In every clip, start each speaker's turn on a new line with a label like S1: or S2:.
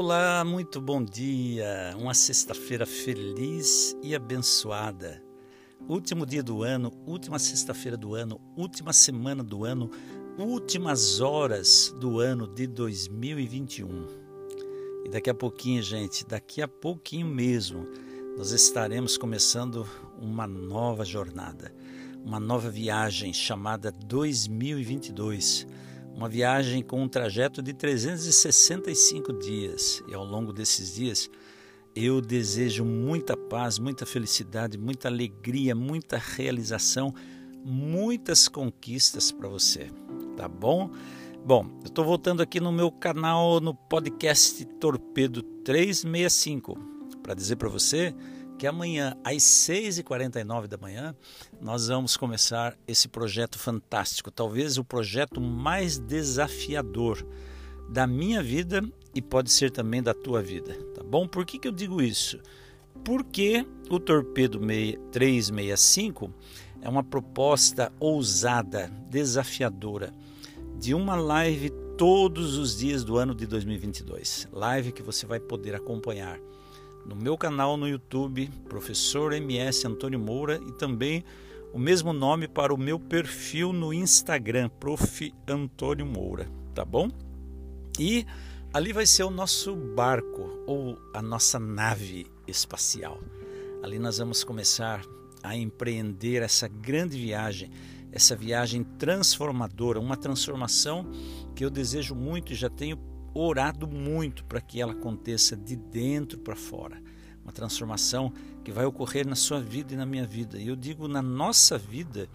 S1: Olá, muito bom dia. Uma sexta-feira feliz e abençoada. Último dia do ano, última sexta-feira do ano, última semana do ano, últimas horas do ano de 2021. E daqui a pouquinho, gente, daqui a pouquinho mesmo, nós estaremos começando uma nova jornada, uma nova viagem chamada 2022 uma viagem com um trajeto de 365 dias. E ao longo desses dias, eu desejo muita paz, muita felicidade, muita alegria, muita realização, muitas conquistas para você, tá bom? Bom, eu estou voltando aqui no meu canal no podcast Torpedo 365 para dizer para você que amanhã, às 6h49 da manhã, nós vamos começar esse projeto fantástico, talvez o projeto mais desafiador da minha vida e pode ser também da tua vida, tá bom? Por que, que eu digo isso? Porque o Torpedo 365 é uma proposta ousada, desafiadora, de uma live todos os dias do ano de 2022. Live que você vai poder acompanhar no meu canal no YouTube, Professor MS Antônio Moura, e também o mesmo nome para o meu perfil no Instagram, Prof. Antônio Moura, tá bom? E ali vai ser o nosso barco ou a nossa nave espacial. Ali nós vamos começar a empreender essa grande viagem, essa viagem transformadora, uma transformação que eu desejo muito e já tenho orado muito para que ela aconteça de dentro para fora. Uma transformação que vai ocorrer na sua vida e na minha vida. E eu digo na nossa vida,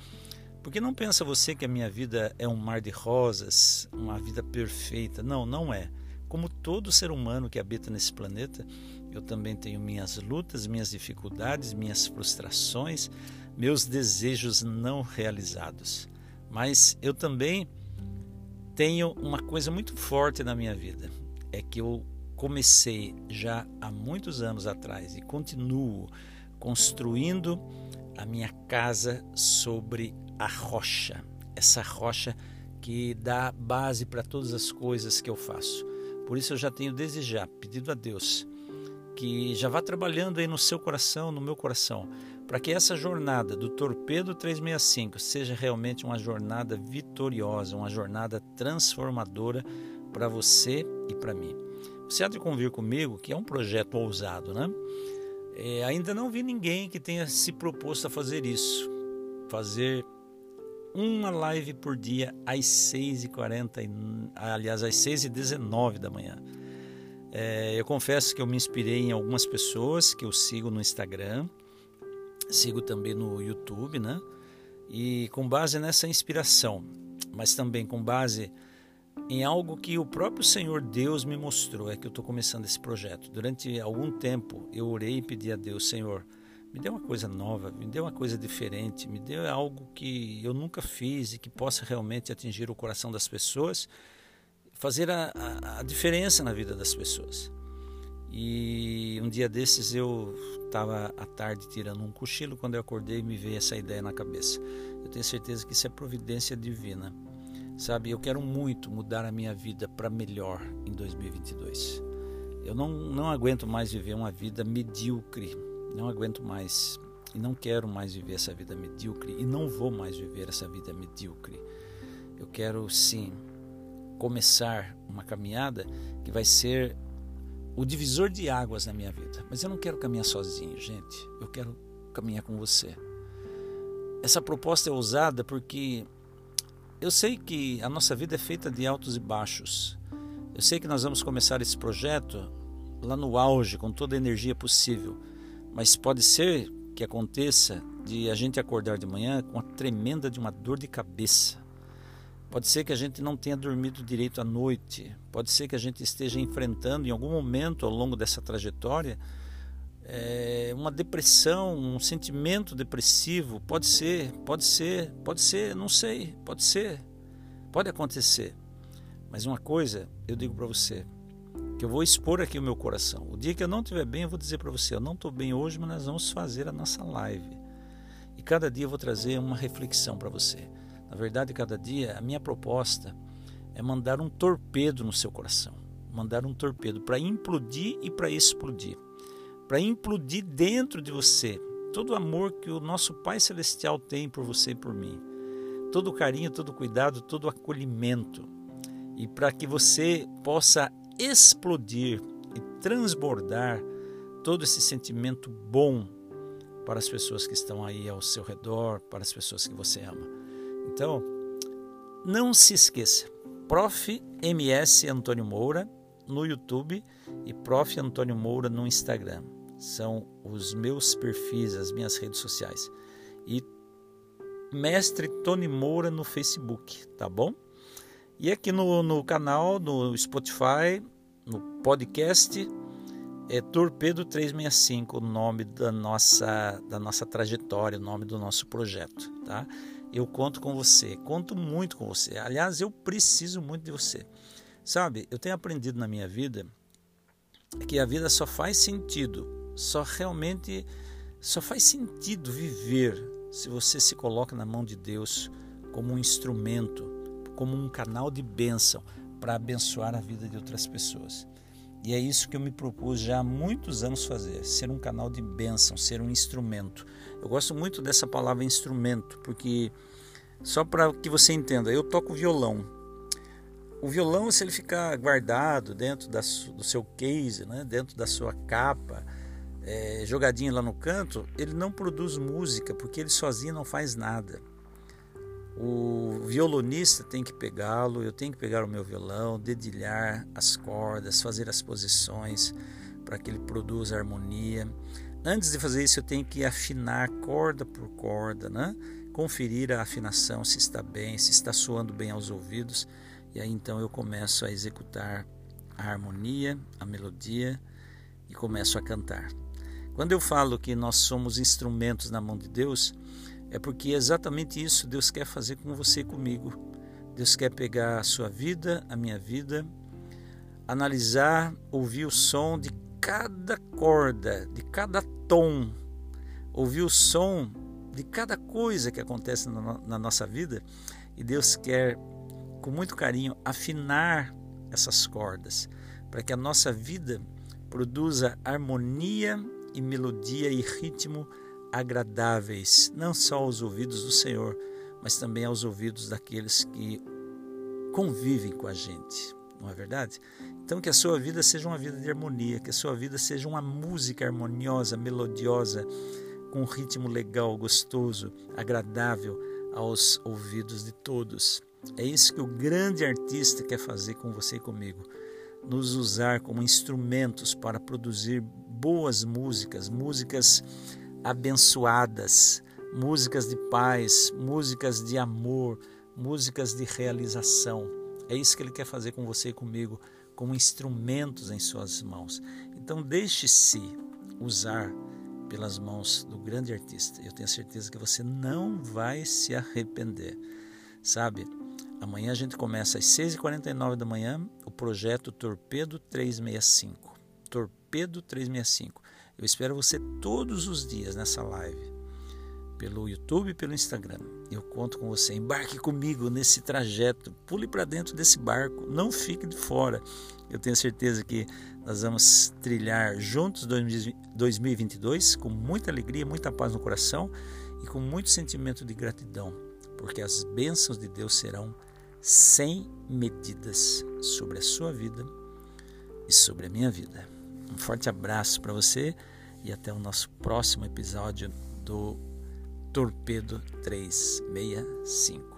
S1: porque não pensa você que a minha vida é um mar de rosas, uma vida perfeita. Não, não é. Como todo ser humano que habita nesse planeta, eu também tenho minhas lutas, minhas dificuldades, minhas frustrações, meus desejos não realizados. Mas eu também tenho uma coisa muito forte na minha vida, é que eu comecei já há muitos anos atrás e continuo construindo a minha casa sobre a rocha, essa rocha que dá base para todas as coisas que eu faço. Por isso eu já tenho desde já pedido a Deus que já vá trabalhando aí no seu coração, no meu coração, para que essa jornada do Torpedo 365 seja realmente uma jornada vitoriosa, uma jornada transformadora para você e para mim. Você há de convir comigo que é um projeto ousado, né? É, ainda não vi ninguém que tenha se proposto a fazer isso, fazer uma live por dia às 6h40, aliás, às 6h19 da manhã. É, eu confesso que eu me inspirei em algumas pessoas que eu sigo no Instagram, sigo também no YouTube, né? E com base nessa inspiração, mas também com base em algo que o próprio Senhor Deus me mostrou, é que eu estou começando esse projeto. Durante algum tempo eu orei e pedi a Deus, Senhor, me dê uma coisa nova, me dê uma coisa diferente, me dê algo que eu nunca fiz e que possa realmente atingir o coração das pessoas, fazer a, a, a diferença na vida das pessoas. E um dia desses eu estava à tarde tirando um cochilo, quando eu acordei me veio essa ideia na cabeça. Eu tenho certeza que isso é providência divina. Sabe, eu quero muito mudar a minha vida para melhor em 2022. Eu não, não aguento mais viver uma vida medíocre, não aguento mais e não quero mais viver essa vida medíocre e não vou mais viver essa vida medíocre. Eu quero sim começar uma caminhada que vai ser o divisor de águas na minha vida. Mas eu não quero caminhar sozinho, gente. Eu quero caminhar com você. Essa proposta é ousada porque eu sei que a nossa vida é feita de altos e baixos. Eu sei que nós vamos começar esse projeto lá no auge, com toda a energia possível. Mas pode ser que aconteça de a gente acordar de manhã com a tremenda de uma dor de cabeça Pode ser que a gente não tenha dormido direito à noite, pode ser que a gente esteja enfrentando em algum momento ao longo dessa trajetória é, uma depressão, um sentimento depressivo. Pode ser, pode ser, pode ser, não sei, pode ser, pode acontecer. Mas uma coisa eu digo para você, que eu vou expor aqui o meu coração. O dia que eu não estiver bem, eu vou dizer para você: eu não estou bem hoje, mas nós vamos fazer a nossa live. E cada dia eu vou trazer uma reflexão para você. Na verdade, cada dia a minha proposta é mandar um torpedo no seu coração, mandar um torpedo para implodir e para explodir. Para implodir dentro de você todo o amor que o nosso Pai Celestial tem por você e por mim. Todo o carinho, todo o cuidado, todo o acolhimento. E para que você possa explodir e transbordar todo esse sentimento bom para as pessoas que estão aí ao seu redor, para as pessoas que você ama. Então, não se esqueça, Prof. MS Antônio Moura no YouTube e Prof. Antônio Moura no Instagram. São os meus perfis, as minhas redes sociais. E Mestre Tony Moura no Facebook, tá bom? E aqui no, no canal, no Spotify, no podcast, é Torpedo 365, o nome da nossa, da nossa trajetória, o nome do nosso projeto, tá? Eu conto com você, conto muito com você. Aliás, eu preciso muito de você. Sabe, eu tenho aprendido na minha vida que a vida só faz sentido, só realmente só faz sentido viver se você se coloca na mão de Deus como um instrumento, como um canal de bênção para abençoar a vida de outras pessoas. E é isso que eu me propus já há muitos anos fazer: ser um canal de bênção, ser um instrumento. Eu gosto muito dessa palavra instrumento, porque, só para que você entenda, eu toco violão. O violão, se ele ficar guardado dentro da, do seu case, né, dentro da sua capa, é, jogadinho lá no canto, ele não produz música, porque ele sozinho não faz nada. O violonista tem que pegá-lo, eu tenho que pegar o meu violão, dedilhar as cordas, fazer as posições para que ele produza harmonia. Antes de fazer isso, eu tenho que afinar corda por corda, né? conferir a afinação, se está bem, se está soando bem aos ouvidos, e aí então eu começo a executar a harmonia, a melodia e começo a cantar. Quando eu falo que nós somos instrumentos na mão de Deus, é porque é exatamente isso Deus quer fazer com você e comigo. Deus quer pegar a sua vida, a minha vida, analisar, ouvir o som de cada corda, de cada tom, ouvir o som de cada coisa que acontece na, na nossa vida e Deus quer, com muito carinho, afinar essas cordas para que a nossa vida produza harmonia e melodia e ritmo agradáveis, não só aos ouvidos do Senhor, mas também aos ouvidos daqueles que convivem com a gente, não é verdade? Então, que a sua vida seja uma vida de harmonia, que a sua vida seja uma música harmoniosa, melodiosa, com um ritmo legal, gostoso, agradável aos ouvidos de todos. É isso que o grande artista quer fazer com você e comigo nos usar como instrumentos para produzir boas músicas, músicas abençoadas, músicas de paz, músicas de amor, músicas de realização. É isso que ele quer fazer com você e comigo, como instrumentos em suas mãos. Então, deixe-se usar pelas mãos do grande artista. Eu tenho certeza que você não vai se arrepender. Sabe? Amanhã a gente começa às 6h49 da manhã o projeto Torpedo 365. Torpedo 365. Eu espero você todos os dias nessa live, pelo YouTube e pelo Instagram. Eu conto com você. Embarque comigo nesse trajeto. Pule para dentro desse barco. Não fique de fora. Eu tenho certeza que nós vamos trilhar juntos 2022 com muita alegria, muita paz no coração e com muito sentimento de gratidão, porque as bênçãos de Deus serão sem medidas sobre a sua vida e sobre a minha vida. Um forte abraço para você e até o nosso próximo episódio do Torpedo 365.